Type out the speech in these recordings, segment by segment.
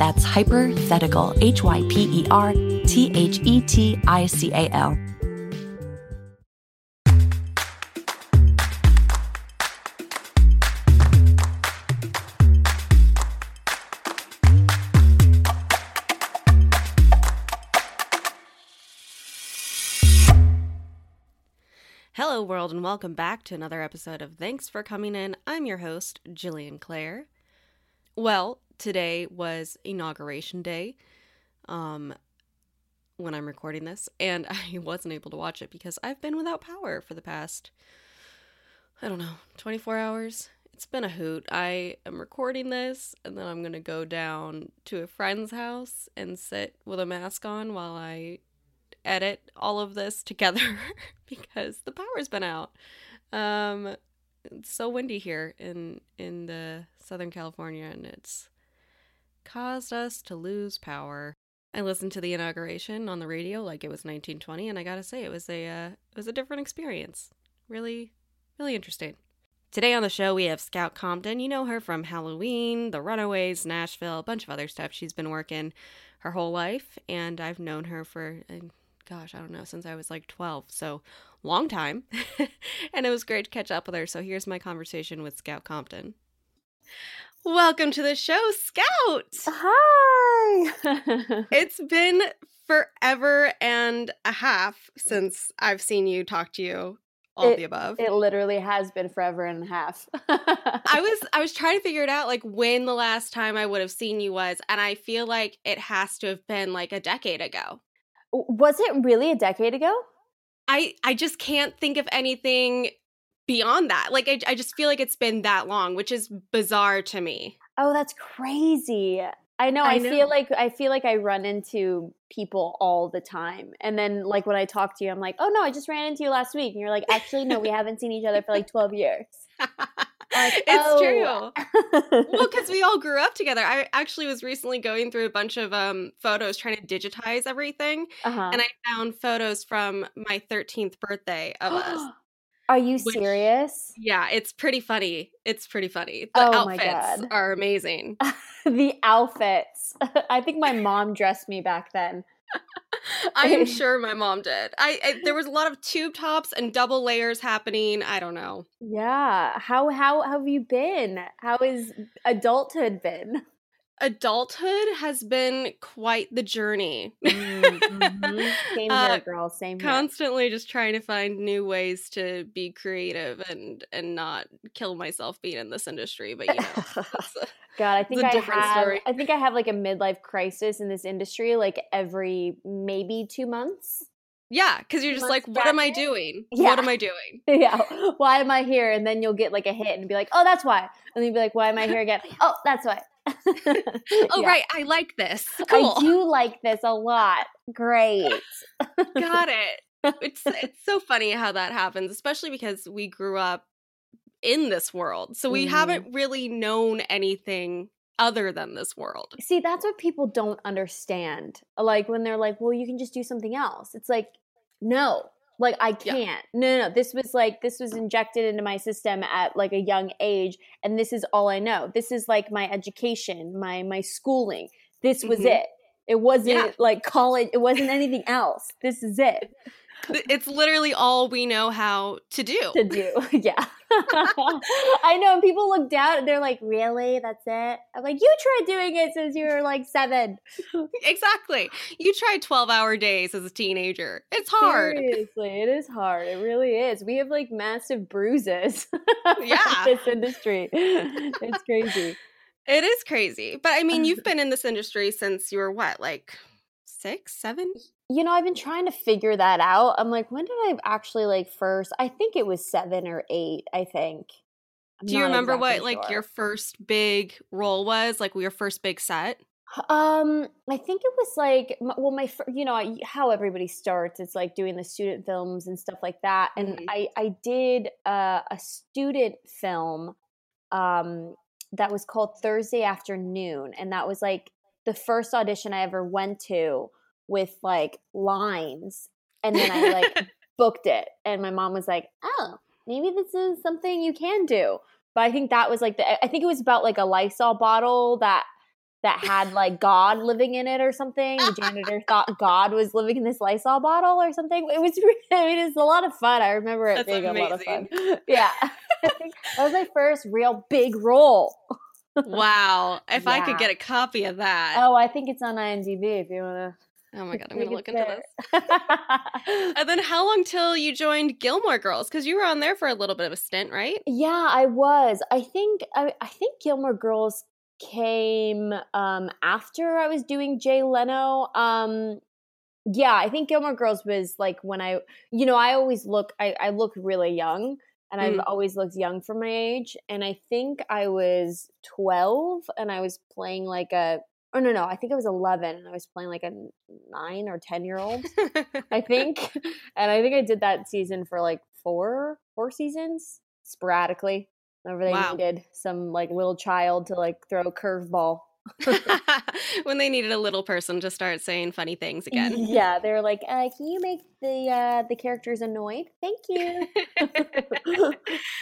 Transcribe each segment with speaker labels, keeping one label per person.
Speaker 1: That's Hypothetical, H Y P E R T H E T I C A L.
Speaker 2: Hello, world, and welcome back to another episode of Thanks for Coming In. I'm your host, Jillian Clare. Well, today was inauguration day um, when I'm recording this, and I wasn't able to watch it because I've been without power for the past, I don't know, 24 hours. It's been a hoot. I am recording this, and then I'm going to go down to a friend's house and sit with a mask on while I edit all of this together because the power's been out. Um, it's so windy here in in the Southern California, and it's caused us to lose power. I listened to the inauguration on the radio like it was 1920, and I gotta say it was a uh, it was a different experience. Really, really interesting. Today on the show we have Scout Compton. You know her from Halloween, The Runaways, Nashville, a bunch of other stuff. She's been working her whole life, and I've known her for gosh, I don't know, since I was like 12. So, long time. and it was great to catch up with her. So, here's my conversation with Scout Compton. Welcome to the show, Scout.
Speaker 3: Hi.
Speaker 2: it's been forever and a half since I've seen you talk to you all
Speaker 3: it,
Speaker 2: the above.
Speaker 3: It literally has been forever and a half.
Speaker 2: I was I was trying to figure it out like when the last time I would have seen you was and I feel like it has to have been like a decade ago.
Speaker 3: Was it really a decade ago?
Speaker 2: I I just can't think of anything beyond that. Like I I just feel like it's been that long, which is bizarre to me.
Speaker 3: Oh, that's crazy. I know, I, I know. feel like I feel like I run into people all the time. And then like when I talk to you, I'm like, "Oh no, I just ran into you last week." And you're like, "Actually, no, we haven't seen each other for like 12 years."
Speaker 2: Like, it's oh. true. well, because we all grew up together. I actually was recently going through a bunch of um, photos trying to digitize everything, uh-huh. and I found photos from my 13th birthday of us.
Speaker 3: Are you which, serious?
Speaker 2: Yeah, it's pretty funny. It's pretty funny. The oh outfits are amazing.
Speaker 3: the outfits. I think my mom dressed me back then.
Speaker 2: I am sure my mom did. I, I, there was a lot of tube tops and double layers happening. I don't know.
Speaker 3: Yeah. How how have you been? How has adulthood been?
Speaker 2: Adulthood has been quite the journey.
Speaker 3: mm-hmm. Same uh, here, girl. Same
Speaker 2: here. Constantly just trying to find new ways to be creative and and not kill myself being in this industry. But you know,
Speaker 3: God, I think I have. Story. I think I have like a midlife crisis in this industry, like every maybe two months.
Speaker 2: Yeah, because you're just like, what am I doing? Yeah. What am I doing?
Speaker 3: Yeah. Why am I here? And then you'll get like a hit and be like, oh, that's why. And then you'll be like, why am I here again? Oh, that's why.
Speaker 2: oh, yeah. right. I like this. Cool.
Speaker 3: I do like this a lot. Great.
Speaker 2: Got it. It's it's so funny how that happens, especially because we grew up in this world. So we mm. haven't really known anything other than this world.
Speaker 3: See, that's what people don't understand. Like when they're like, "Well, you can just do something else." It's like, "No, like I can't. Yeah. No, no, no. This was like this was injected into my system at like a young age and this is all I know. This is like my education, my my schooling. This was mm-hmm. it. It wasn't yeah. like college, it wasn't anything else. This is it.
Speaker 2: It's literally all we know how to do.
Speaker 3: To do, yeah. I know. And people look down. They're like, "Really? That's it?" I'm like, "You tried doing it since you were like seven.
Speaker 2: exactly. You tried twelve-hour days as a teenager. It's hard.
Speaker 3: Seriously, it is hard. It really is. We have like massive bruises. yeah, this industry. It's crazy.
Speaker 2: It is crazy. But I mean, you've been in this industry since you were what, like six, seven?
Speaker 3: You know, I've been trying to figure that out. I'm like, when did I actually like first? I think it was seven or eight, I think.
Speaker 2: I'm Do you remember exactly what like your first big role was? Like your first big set?
Speaker 3: Um, I think it was like well, my you know how everybody starts. It's like doing the student films and stuff like that. And mm-hmm. I I did uh, a student film, um, that was called Thursday Afternoon, and that was like the first audition I ever went to with like lines and then I like booked it and my mom was like, "Oh, maybe this is something you can do." But I think that was like the I think it was about like a Lysol bottle that that had like God living in it or something. The janitor thought God was living in this Lysol bottle or something. It was I mean, it's a lot of fun. I remember it That's being amazing. a lot of fun. Yeah. that was my first real big role
Speaker 2: wow. If yeah. I could get a copy of that.
Speaker 3: Oh, I think it's on IMDb if you want to.
Speaker 2: Oh my god, I'm gonna look into this. and then how long till you joined Gilmore Girls? Because you were on there for a little bit of a stint, right?
Speaker 3: Yeah, I was. I think I, I think Gilmore Girls came um, after I was doing Jay Leno. Um, yeah, I think Gilmore Girls was like when I, you know, I always look, I, I look really young and I've mm. always looked young for my age. And I think I was 12 and I was playing like a, oh no, no, I think I was 11 and I was playing like a nine or 10 year old, I think. And I think I did that season for like four, four seasons sporadically. Whenever they wow. needed some like little child to like throw a curveball.
Speaker 2: when they needed a little person to start saying funny things again.
Speaker 3: Yeah, they're like, uh, "Can you make the uh, the characters annoyed? Thank you."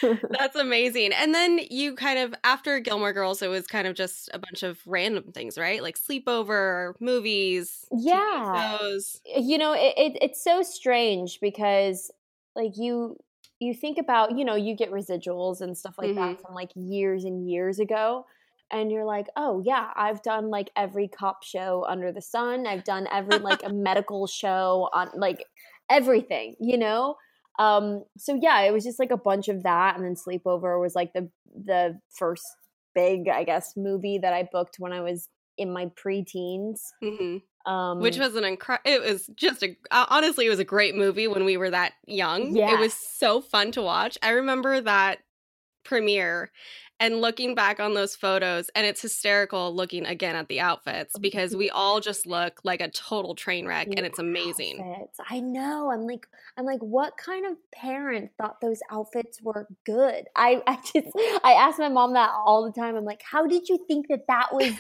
Speaker 2: That's amazing. And then you kind of after Gilmore Girls, it was kind of just a bunch of random things, right? Like sleepover, movies,
Speaker 3: yeah. You know, it, it, it's so strange because like you you think about you know you get residuals and stuff like mm-hmm. that from like years and years ago and you're like, oh yeah, I've done like every cop show under the sun. I've done every like a medical show on like everything, you know? Um, so yeah, it was just like a bunch of that, and then Sleepover was like the the first big, I guess, movie that I booked when I was in my preteens.
Speaker 2: Mm-hmm. Um, Which was an incredible. It was just a honestly, it was a great movie when we were that young. Yeah. It was so fun to watch. I remember that premiere and looking back on those photos and it's hysterical looking again at the outfits because we all just look like a total train wreck and it's amazing
Speaker 3: outfits. i know i'm like i'm like what kind of parent thought those outfits were good i i just i ask my mom that all the time i'm like how did you think that that was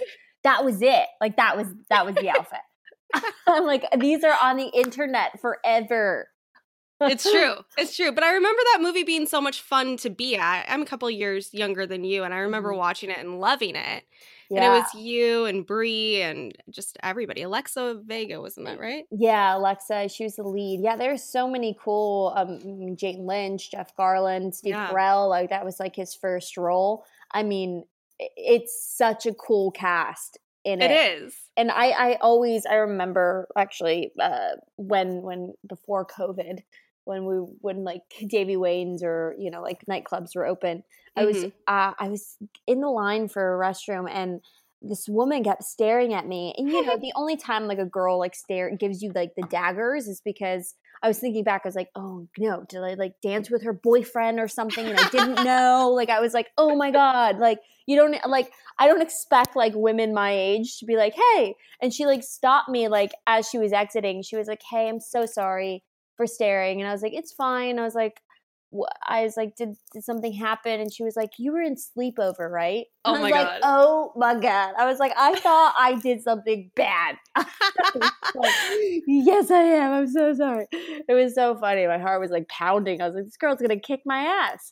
Speaker 3: that was it like that was that was the outfit i'm like these are on the internet forever
Speaker 2: it's true. It's true. But I remember that movie being so much fun to be at. I'm a couple years younger than you, and I remember mm-hmm. watching it and loving it. Yeah. And it was you and Brie and just everybody. Alexa Vega, wasn't that right?
Speaker 3: Yeah, Alexa. She was the lead. Yeah, there's so many cool. Um, Jane Lynch, Jeff Garlin, Steve yeah. Carell. Like that was like his first role. I mean, it's such a cool cast in
Speaker 2: it.
Speaker 3: It
Speaker 2: is.
Speaker 3: And I I always I remember actually uh when when before COVID when we when like Davey Wayne's or you know like nightclubs were open, I was mm-hmm. uh, I was in the line for a restroom and this woman kept staring at me. And you know, the only time like a girl like stare gives you like the daggers is because I was thinking back, I was like, oh no, did I like dance with her boyfriend or something and I didn't know? like I was like, oh my God. Like you don't like I don't expect like women my age to be like, hey. And she like stopped me like as she was exiting. She was like, Hey, I'm so sorry for staring. And I was like, It's fine. I was like, I was like, did, did something happen? And she was like, you were in sleepover, right?
Speaker 2: Oh
Speaker 3: my
Speaker 2: like,
Speaker 3: god! Oh my god! I was like, I thought I did something bad. like, yes, I am. I'm so sorry. It was so funny. My heart was like pounding. I was like, this girl's gonna kick my ass.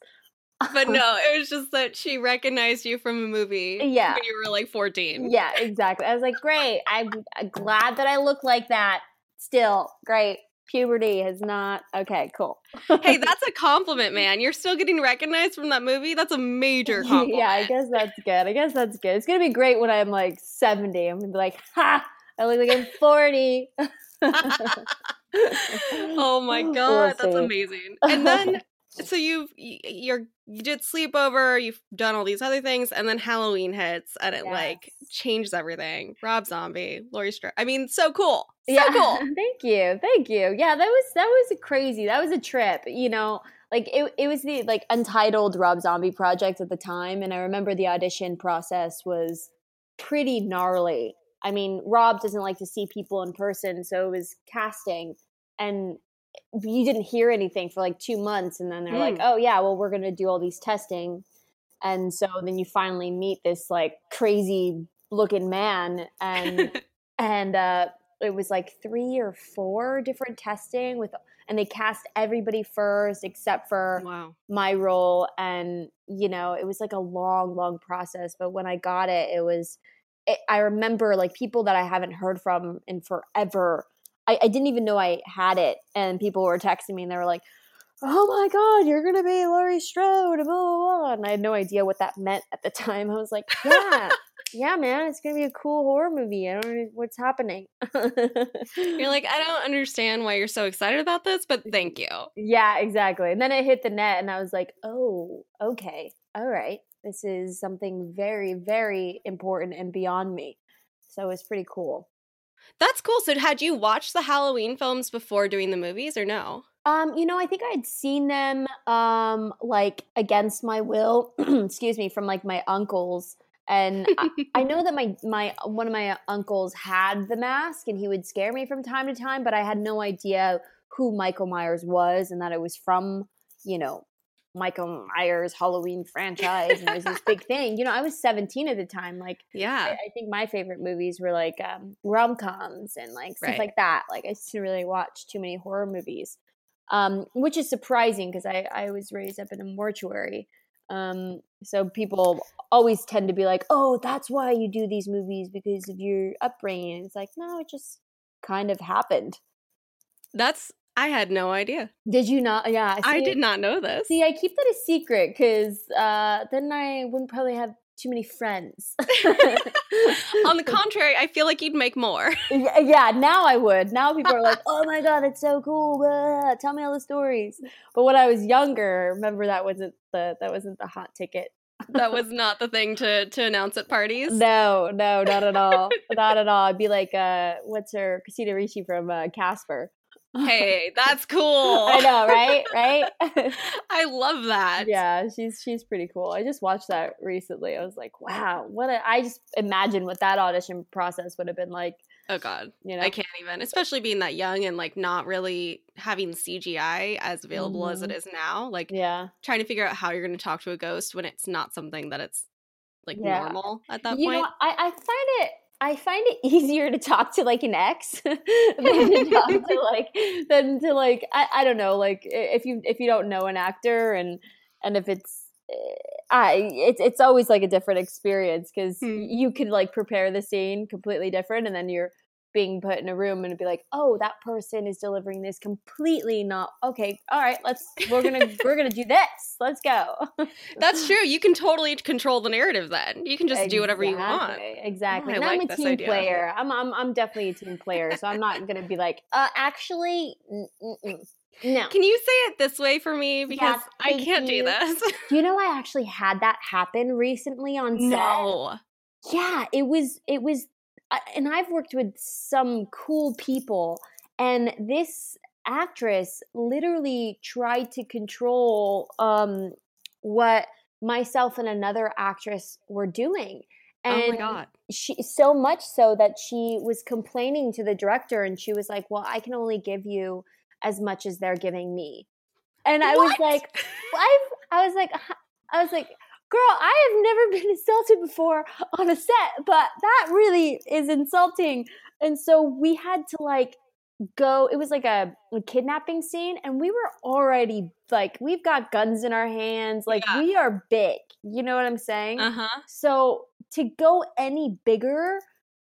Speaker 2: but no, it was just that she recognized you from a movie.
Speaker 3: Yeah,
Speaker 2: when you were like 14.
Speaker 3: Yeah, exactly. I was like, great. I'm glad that I look like that. Still, great puberty has not okay cool.
Speaker 2: Hey that's a compliment man. You're still getting recognized from that movie? That's a major compliment.
Speaker 3: Yeah i guess that's good. I guess that's good. It's gonna be great when i'm like 70 i'm gonna be like ha! I look like i'm 40
Speaker 2: oh my god we'll that's amazing. And then so you've you're you did sleepover you've done all these other things and then halloween hits and it yes. like changes everything rob zombie laurie strode i mean so cool so
Speaker 3: yeah.
Speaker 2: cool
Speaker 3: thank you thank you yeah that was that was crazy that was a trip you know like it, it was the like untitled rob zombie project at the time and i remember the audition process was pretty gnarly i mean rob doesn't like to see people in person so it was casting and you didn't hear anything for like two months and then they're mm. like oh yeah well we're gonna do all these testing and so then you finally meet this like crazy looking man and and uh it was like three or four different testing with and they cast everybody first except for
Speaker 2: wow.
Speaker 3: my role and you know it was like a long long process but when i got it it was it, i remember like people that i haven't heard from in forever I, I didn't even know I had it, and people were texting me and they were like, "Oh my god, you're gonna be Laurie Strode," blah, blah blah, and I had no idea what that meant at the time. I was like, "Yeah, yeah, man, it's gonna be a cool horror movie. I don't know what's happening."
Speaker 2: you're like, I don't understand why you're so excited about this, but thank you.
Speaker 3: Yeah, exactly. And then it hit the net, and I was like, "Oh, okay, all right." This is something very, very important and beyond me. So it's pretty cool.
Speaker 2: That's cool. So had you watched the Halloween films before doing the movies or no?
Speaker 3: Um, you know, I think I'd seen them um like against my will, excuse me, from like my uncles. And I, I, know that my my one of my uncles had the mask and he would scare me from time to time, but I had no idea who Michael Myers was and that it was from, you know, Michael Myers Halloween franchise and it was this big thing. You know, I was 17 at the time. Like,
Speaker 2: yeah,
Speaker 3: I, I think my favorite movies were like um, rom coms and like stuff right. like that. Like, I didn't really watch too many horror movies, um, which is surprising because I, I was raised up in a mortuary. Um, so people always tend to be like, oh, that's why you do these movies because of your upbringing. It's like, no, it just kind of happened.
Speaker 2: That's I had no idea.
Speaker 3: Did you not? Yeah,
Speaker 2: see, I did not know this.
Speaker 3: See, I keep that a secret because uh, then I wouldn't probably have too many friends.
Speaker 2: On the contrary, I feel like you'd make more.
Speaker 3: yeah, yeah, now I would. Now people are like, "Oh my god, it's so cool! Blah, tell me all the stories." But when I was younger, remember that wasn't the that wasn't the hot ticket.
Speaker 2: that was not the thing to to announce at parties.
Speaker 3: No, no, not at all, not at all. I'd be like, uh, what's her Christina Ricci from uh, Casper?
Speaker 2: Hey, that's cool.
Speaker 3: I know, right? Right?
Speaker 2: I love that.
Speaker 3: Yeah, she's she's pretty cool. I just watched that recently. I was like, wow, what a I just imagine what that audition process would have been like.
Speaker 2: Oh god. You know? I can't even. Especially being that young and like not really having CGI as available mm-hmm. as it mm-hmm. now. Like
Speaker 3: yeah.
Speaker 2: trying to figure out how you're gonna talk to a ghost when it's not something that it's like yeah. normal at that
Speaker 3: you
Speaker 2: point.
Speaker 3: Know, I, I find it I find it easier to talk to like an ex than to talk to like than to like I, I don't know like if you if you don't know an actor and and if it's eh, I it's it's always like a different experience because hmm. you could like prepare the scene completely different and then you're being put in a room and be like, oh, that person is delivering this completely not okay. All right, let's we're gonna we're gonna do this. Let's go.
Speaker 2: That's true. You can totally control the narrative. Then you can just exactly, do whatever you want.
Speaker 3: Exactly. Oh, and like I'm a team idea. player. I'm, I'm I'm definitely a team player, so I'm not gonna be like, uh, actually. Mm-mm. No.
Speaker 2: Can you say it this way for me? Because I can't you. do this.
Speaker 3: you know, I actually had that happen recently on set.
Speaker 2: No.
Speaker 3: Yeah, it was, it was, and I've worked with some cool people, and this actress literally tried to control um, what myself and another actress were doing. And
Speaker 2: oh my god.
Speaker 3: She so much so that she was complaining to the director and she was like, "Well, I can only give you as much as they're giving me." And I what? was like, I I was like I was like, "Girl, I have never been insulted before on a set, but that really is insulting." And so we had to like go it was like a, a, kidnapping scene and we were already like we've got guns in our hands like yeah. we are big you know what i'm saying
Speaker 2: uh-huh
Speaker 3: so to go any bigger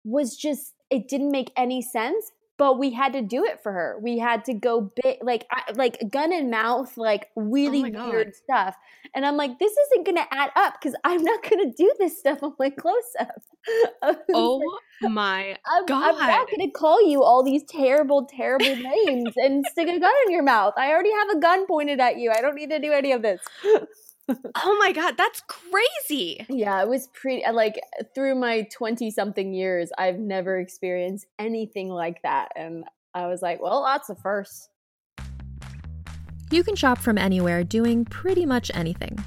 Speaker 3: was just it didn't make any sense but we had to do it for her. We had to go big like I, like gun in mouth like really oh weird stuff. And i'm like this isn't gonna add up because i'm not gonna do this stuff on my close-up.
Speaker 2: Oh my
Speaker 3: I'm,
Speaker 2: god
Speaker 3: i'm not gonna call you all these terrible terrible names and stick a gun in your mouth. I already have a gun pointed at you. I don't need to do any of this
Speaker 2: oh my god, that's crazy.
Speaker 3: Yeah, it was pretty uh, like through my 20 something years, I've never experienced anything like that and I was like, well, that's a first.
Speaker 4: You can shop from anywhere doing pretty much anything.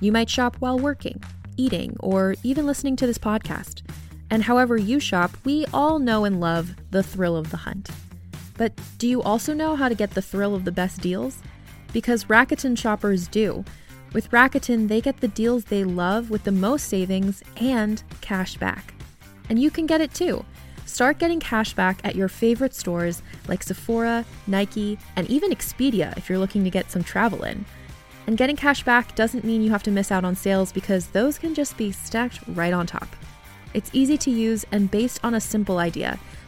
Speaker 4: You might shop while working, eating, or even listening to this podcast. And however you shop, we all know and love the thrill of the hunt. But do you also know how to get the thrill of the best deals? Because Rakuten shoppers do. With Rakuten, they get the deals they love with the most savings and cash back. And you can get it too. Start getting cash back at your favorite stores like Sephora, Nike, and even Expedia if you're looking to get some travel in. And getting cash back doesn't mean you have to miss out on sales because those can just be stacked right on top. It's easy to use and based on a simple idea.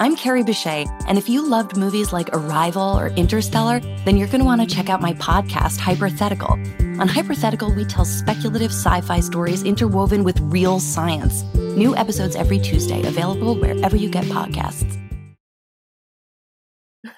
Speaker 1: I'm Carrie Bechet, and if you loved movies like Arrival or Interstellar, then you're going to want to check out my podcast, Hypothetical. On Hypothetical, we tell speculative sci fi stories interwoven with real science. New episodes every Tuesday, available wherever you get podcasts.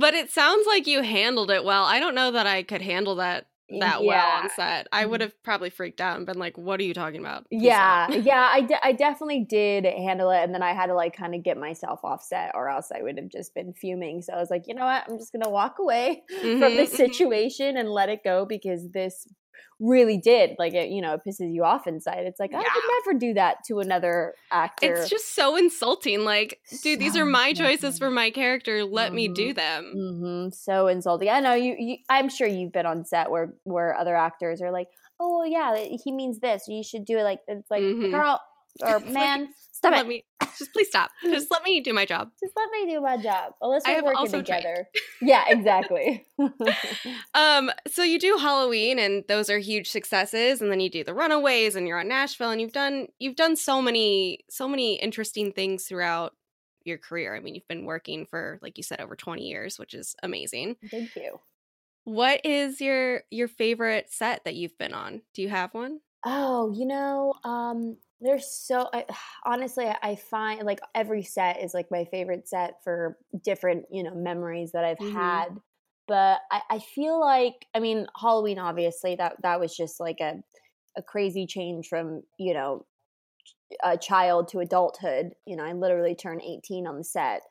Speaker 2: but it sounds like you handled it well. I don't know that I could handle that that yeah. well on set. I would mm-hmm. have probably freaked out and been like, "What are you talking about?"
Speaker 3: Yeah, yeah, I, de- I definitely did handle it, and then I had to like kind of get myself off set, or else I would have just been fuming. So I was like, you know what, I'm just gonna walk away mm-hmm. from this mm-hmm. situation and let it go because this really did like it you know it pisses you off inside it's like yeah. i would never do that to another actor
Speaker 2: it's just so insulting like dude so these are my choices for my character let mm-hmm. me do them
Speaker 3: mm-hmm. so insulting i know you, you i'm sure you've been on set where where other actors are like oh yeah he means this you should do it like it's like mm-hmm. girl or man Stop
Speaker 2: let
Speaker 3: it.
Speaker 2: me just please stop. Just let me do my job.
Speaker 3: Just let me do my job. Unless we're working together. yeah, exactly.
Speaker 2: um, so you do Halloween and those are huge successes, and then you do the Runaways and you're on Nashville and you've done you've done so many so many interesting things throughout your career. I mean, you've been working for like you said over 20 years, which is amazing.
Speaker 3: Thank you.
Speaker 2: What is your your favorite set that you've been on? Do you have one?
Speaker 3: Oh, you know, um, there's so I, honestly, I find like every set is like my favorite set for different you know memories that I've mm-hmm. had. But I, I feel like I mean Halloween obviously that that was just like a a crazy change from you know a child to adulthood. You know, I literally turned 18 on the set.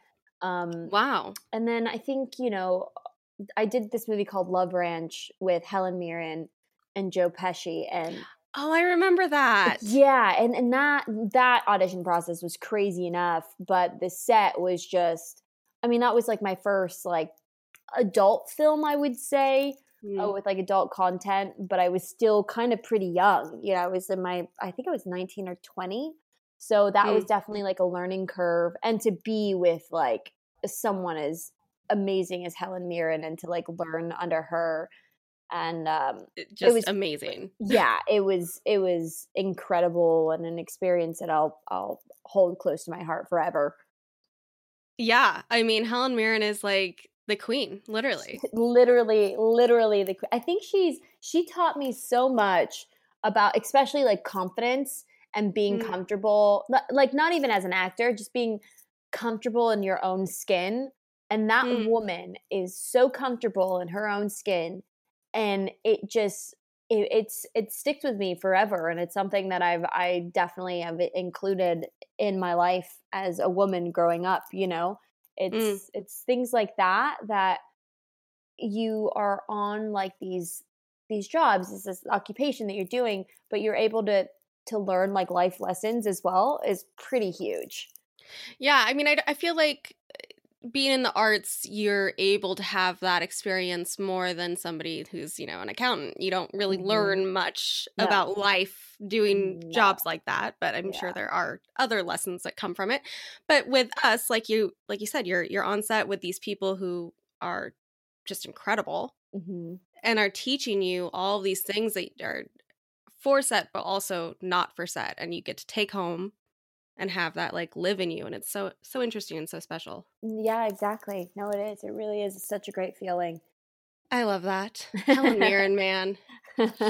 Speaker 3: Um,
Speaker 2: wow.
Speaker 3: And then I think you know I did this movie called Love Ranch with Helen Mirren and Joe Pesci, and
Speaker 2: Oh, I remember that.
Speaker 3: Yeah, and and that that audition process was crazy enough, but the set was just I mean, that was like my first like adult film, I would say,
Speaker 2: Mm.
Speaker 3: uh, with like adult content, but I was still kind of pretty young. You know, I was in my, I think I was 19 or 20. So that was
Speaker 2: Mm.
Speaker 3: definitely like a learning curve. And to be with like someone as amazing as Helen Mirren and to like learn under her. And um,
Speaker 2: It- Just
Speaker 3: was-
Speaker 2: amazing.
Speaker 3: yeah, it was it was incredible and an experience that I'll I'll hold close to my heart forever.
Speaker 2: Yeah. I mean, Helen Mirren is like the queen, literally.
Speaker 3: literally literally the queen. i think she's she taught me so much about especially like confidence and being
Speaker 2: Mm.
Speaker 3: comfortable like not even as an actor just being comfortable in your own skin and that
Speaker 2: Mm.
Speaker 3: woman is so comfortable in her own skin and it just it, it's it sticks with me forever and it's something that i've i definitely have included in my life as a woman growing up you know mm. it's it's things like that that you are on like these these jobs it's this occupation that you're doing but you're able to to learn like life lessons as well is pretty huge
Speaker 2: Yeah. I mean, I, I feel like being in the arts, you're able to have that experience more than somebody who's, you know, an accountant. You don't really
Speaker 3: Mhm.
Speaker 2: learn much
Speaker 3: No.
Speaker 2: about life doing
Speaker 3: No.
Speaker 2: jobs like that, but I'm sure there are other lessons that come from it. But with us, like you like you said, you're you're on set with these people who are just incredible
Speaker 3: hmm
Speaker 2: and are teaching you all these things that are for set but also not for set and you get to take home and have that like live in you and it's so so interesting and so special.
Speaker 3: Mm, yeah exactly. No it is. It really is. It's such a great feeling.
Speaker 2: I love that. Helen mirren man.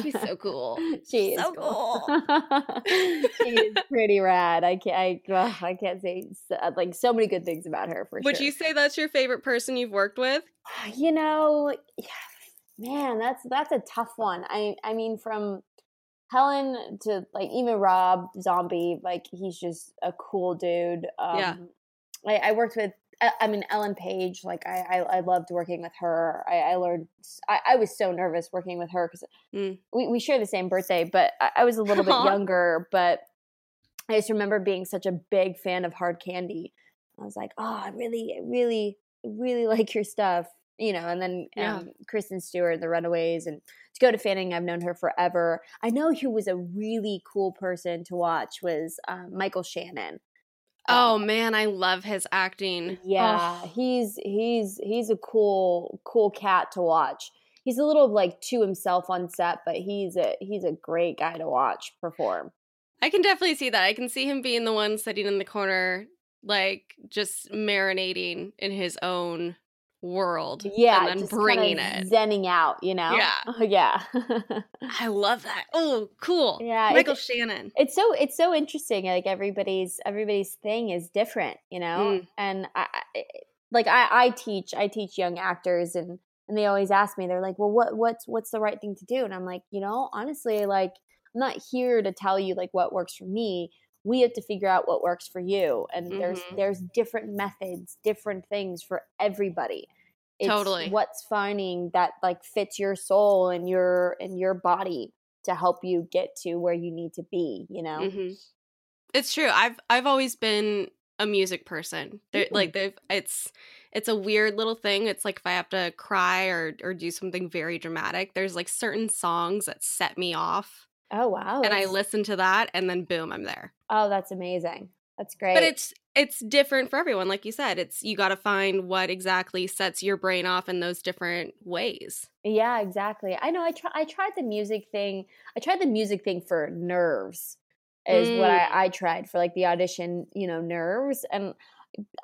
Speaker 2: She's so cool.
Speaker 3: She is
Speaker 2: so
Speaker 3: cool, she is pretty rad. I can't i, ugh, I can't say uh, like so many good things about her for sure.
Speaker 2: would
Speaker 3: sure.
Speaker 2: you say that's your favorite person you've worked with?
Speaker 3: You know yeah, man that's that's a tough one. I i mean from helen to like even rob zombie like he's just a cool dude um
Speaker 2: Yeah.
Speaker 3: I, I worked with I mean Ellen Page, like I, I, I loved working with her. I, I learned. I, I was so nervous working with her because
Speaker 2: Mm.
Speaker 3: we, we share the same birthday, but I, I was a little bit younger. But I just remember being such a big fan of Hard Candy. I was like, oh, I really, really, really like your stuff, you know. And then
Speaker 2: Yeah.
Speaker 3: um, Kristen Stewart, The Runaways, and Dakota Fanning. I've known her forever. I know who was a really cool person to watch was um, Michael Shannon.
Speaker 2: oh
Speaker 3: Uh,
Speaker 2: man i love his acting
Speaker 3: yeah,
Speaker 2: Oh,
Speaker 3: he's he's he's a cool cool cat to watch. He's a little like to himself on set, but he's a he's a great guy to watch perform.
Speaker 2: i can definitely see that i can see him being the one sitting in the corner like just marinating in his own world
Speaker 3: Yeah,
Speaker 2: and then bringing it
Speaker 3: zenning out, you know.
Speaker 2: Yeah.
Speaker 3: yeah.
Speaker 2: I love that. Oh, cool.
Speaker 3: Yeah,
Speaker 2: Michael
Speaker 3: it's-
Speaker 2: Shannon.
Speaker 3: it's so it's so interesting. Like everybody's everybody's thing is different, you know.
Speaker 2: Mm.
Speaker 3: And I, I like I I teach I teach young actors and and they always ask me they're like, well, what what's what's the right thing to do? And I'm like, you know, honestly, like I'm not here to tell you like what works for me. We have to figure out what works for you. And there's
Speaker 2: Mhm.
Speaker 3: there's different methods, different things for everybody. It's
Speaker 2: Totally.
Speaker 3: what's finding that like fits your soul and your and your body to help you get to where you need to be, you know?
Speaker 2: hmm It's true. I've I've always been a music person. There,
Speaker 3: Mm.
Speaker 2: like they've it's it's a weird little thing. It's like if I have to cry or or do something very dramatic, there's like certain songs that set me off,
Speaker 3: Oh wow.
Speaker 2: and I listen to that, and then boom, I'm there.
Speaker 3: Oh, that's amazing. That's great.
Speaker 2: But it's it's different for everyone. Like you said, it's you got to find what exactly sets your brain off in those different ways.
Speaker 3: yeah, exactly. I know. I try. I tried the music thing. I tried the music thing for nerves. Is what
Speaker 2: Mm.
Speaker 3: I, I tried for like the audition. You know, nerves, and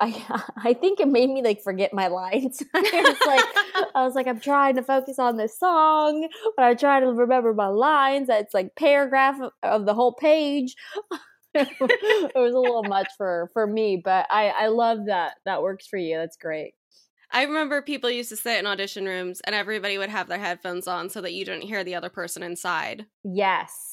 Speaker 3: I I think it made me like forget my lines. I was like I was like I'm trying to focus on this song, but I try to remember my lines. It's like paragraph of, of the whole page. it was a little much for for me, but I I love that that works for you. That's great.
Speaker 2: I remember people used to sit in audition rooms and everybody would have their headphones on so that you didn't hear the other person inside.
Speaker 3: Yes.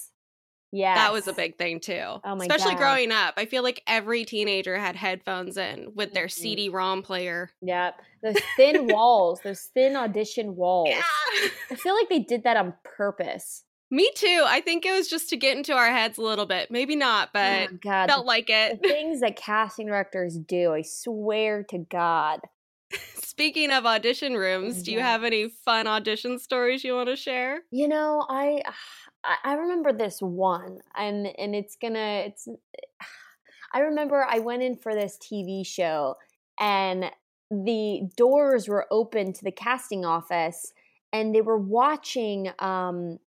Speaker 3: Yes.
Speaker 2: That was a big thing too.
Speaker 3: Oh my
Speaker 2: Especially
Speaker 3: God.
Speaker 2: growing up. I feel like every teenager had headphones in with their
Speaker 3: Mhm.
Speaker 2: CD ROM player.
Speaker 3: Yep. Those thin walls, those thin audition walls. I feel like they did that on purpose.
Speaker 2: Me too. I think it was just to get into our heads a little bit. Maybe not, but
Speaker 3: oh God.
Speaker 2: felt like
Speaker 3: the
Speaker 2: it.
Speaker 3: things that casting directors do, I swear to God.
Speaker 2: speaking of audition rooms, do you have any fun audition stories you want to share?
Speaker 3: You know, I I remember this one, and and it's gonna it's. I remember I went in for this TV show, and the doors were open to the casting office, and they were watching um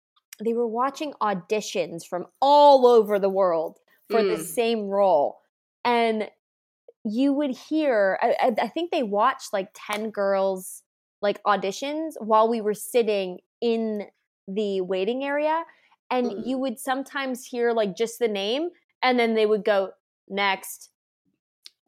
Speaker 3: they were watching auditions from all over the world for mm. the same role, and you would hear. I, I think they watched like ten girls like auditions while we were sitting in the waiting area and mm. you would sometimes hear like just the name and then they would go next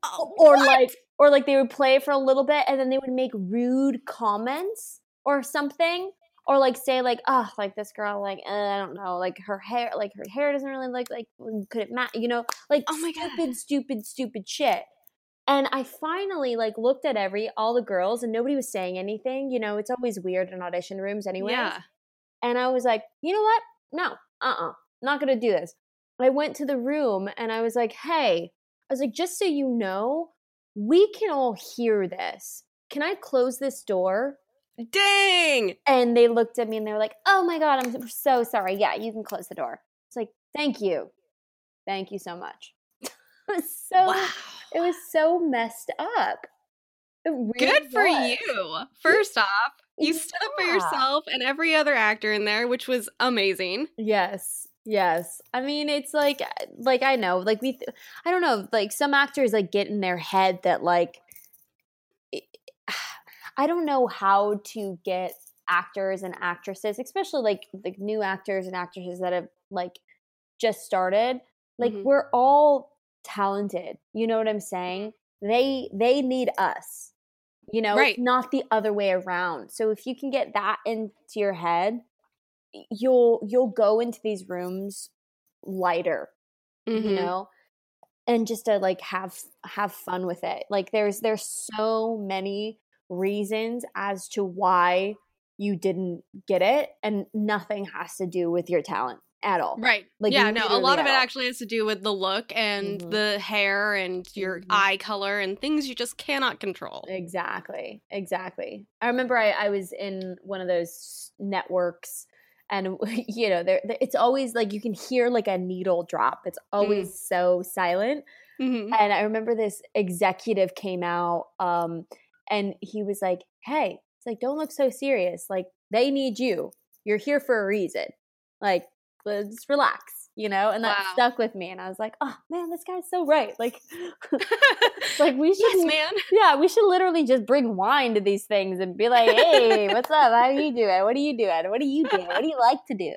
Speaker 2: oh,
Speaker 3: or
Speaker 2: what?
Speaker 3: like or like they would play for a little bit and then they would make rude comments or something or like say like oh like this girl like uh, i don't know like her hair like her hair doesn't really look like could it match you know like
Speaker 2: oh my
Speaker 3: stupid
Speaker 2: God.
Speaker 3: stupid stupid shit and i finally like looked at every all the girls and nobody was saying anything you know it's always weird in audition rooms anyway
Speaker 2: yeah
Speaker 3: and i was like you know what no, uh uh-uh, uh, not gonna do this. I went to the room and I was like, hey, I was like, just so you know, we can all hear this. Can I close this door?
Speaker 2: Dang!
Speaker 3: And they looked at me and they were like, oh my God, I'm so sorry. Yeah, you can close the door. It's like, thank you. Thank you so much. it was so wow. it was so messed up.
Speaker 2: Really Good for was. you. First off, you yeah. stood up for yourself and every other actor in there, which was amazing.
Speaker 3: Yes. Yes. I mean, it's like uh, like I know, like we I don't know, like some actors like get in their head that like I don't know how to get actors and actresses, especially like like new actors and actresses that have like just started. Like mm-hmm. we're all talented. You know what I'm saying? They they need us you know
Speaker 2: right.
Speaker 3: not the other way around so if you can get that into your head you'll you'll go into these rooms lighter mm-hmm. you know and just to like have have fun with it like there's there's so many reasons as to why you didn't get it and nothing has to do with your talent at all.
Speaker 2: Right. Like yeah, no, a lot of it actually has to do with the look and mm-hmm. the hair and your mm-hmm. eye color and things you just cannot control.
Speaker 3: Exactly. Exactly. I remember I, I was in one of those networks and you know, there it's always like you can hear like a needle drop. It's always mm. so silent. Mm-hmm. And I remember this executive came out um and he was like, "Hey, it's like don't look so serious. Like they need you. You're here for a reason. Like just relax, you know? And that wow. stuck with me. And I was like, oh man, this guy's so right. Like, like we should,
Speaker 2: yes, man.
Speaker 3: Yeah, we should literally just bring wine to these things and be like, hey, what's up? How are you doing? What are you doing? What are you doing? What do you like to do?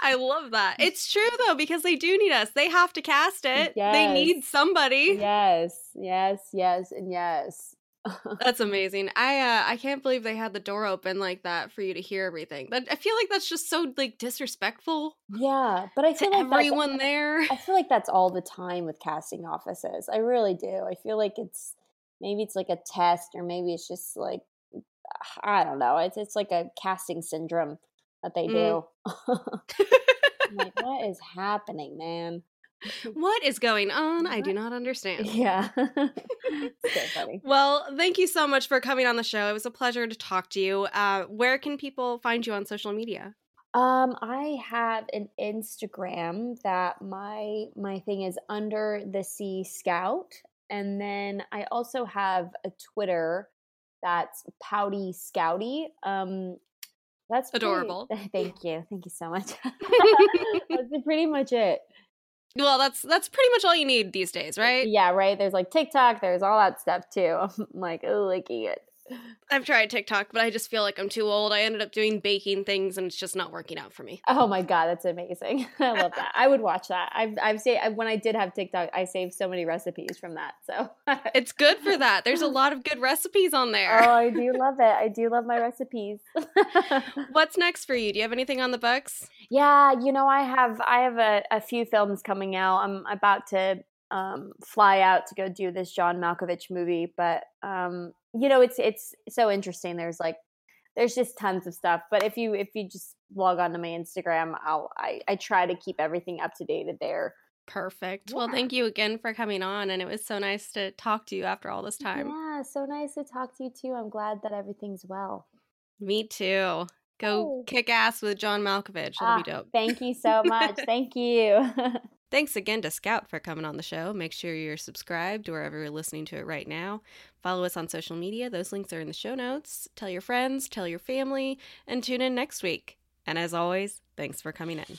Speaker 2: I love that. It's true though, because they do need us. They have to cast it. Yes. They need somebody.
Speaker 3: Yes, yes, yes, and yes.
Speaker 2: that's amazing. I uh, I can't believe they had the door open like that for you to hear everything. But I feel like that's just so like disrespectful.
Speaker 3: Yeah, but I feel
Speaker 2: like everyone there.
Speaker 3: I feel like that's all the time with casting offices. I really do. I feel like it's maybe it's like a test, or maybe it's just like I don't know. It's it's like a casting syndrome that they do. Mm. like, what is happening, man?
Speaker 2: what is going on? I do not understand.
Speaker 3: Yeah.
Speaker 2: so. Well, thank you so much for coming on the show. It was a pleasure to talk to you. Uh, where can people find you on social media?
Speaker 3: Um, I have an Instagram that my my thing is under the sea scout, and then I also have a Twitter that's pouty scouty. Um, that's
Speaker 2: adorable.
Speaker 3: Pretty, thank you, thank you so much. that's pretty much it.
Speaker 2: Well, that's that's pretty much all you need these days, right?
Speaker 3: Yeah, right. There's like TikTok. There's all that stuff too. I'm like, oh, it.
Speaker 2: I've tried TikTok, but I just feel like I'm too old. I ended up doing baking things, and it's just not working out for me.
Speaker 3: Oh my god, that's amazing! I love that. I would watch that. I've I've saved when I did have TikTok, I saved so many recipes from that. So
Speaker 2: it's good for that. There's a lot of good recipes on there.
Speaker 3: Oh, I do love it. I do love my recipes.
Speaker 2: What's next for you? Do you have anything on the books?
Speaker 3: Yeah, you know, I have I have a, a few films coming out. I'm about to um, fly out to go do this John Malkovich movie, but um, you know, it's it's so interesting. There's like there's just tons of stuff. But if you if you just log on to my Instagram, I'll I, I try to keep everything up to date there.
Speaker 2: Perfect. Yeah. Well, thank you again for coming on. And it was so nice to talk to you after all this time.
Speaker 3: Yeah, so nice to talk to you too. I'm glad that everything's well.
Speaker 2: Me too. Go oh. kick ass with John Malkovich. That'll ah, be dope.
Speaker 3: Thank you so much. thank you.
Speaker 2: Thanks again to Scout for coming on the show. Make sure you're subscribed wherever you're listening to it right now. Follow us on social media. Those links are in the show notes. Tell your friends, tell your family, and tune in next week. And as always, thanks for coming in.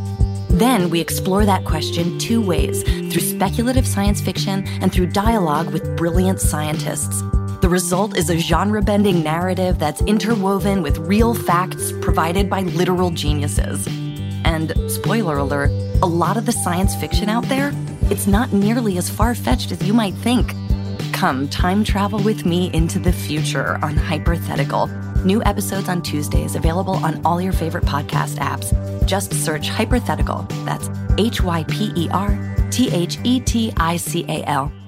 Speaker 1: Then we explore that question two ways through speculative science fiction and through dialogue with brilliant scientists. The result is a genre bending narrative that's interwoven with real facts provided by literal geniuses. And, spoiler alert, a lot of the science fiction out there, it's not nearly as far fetched as you might think. Come time travel with me into the future on Hyperthetical. New episodes on Tuesdays available on all your favorite podcast apps. Just search Hyperthetical. That's H Y P E R T H E T I C A L.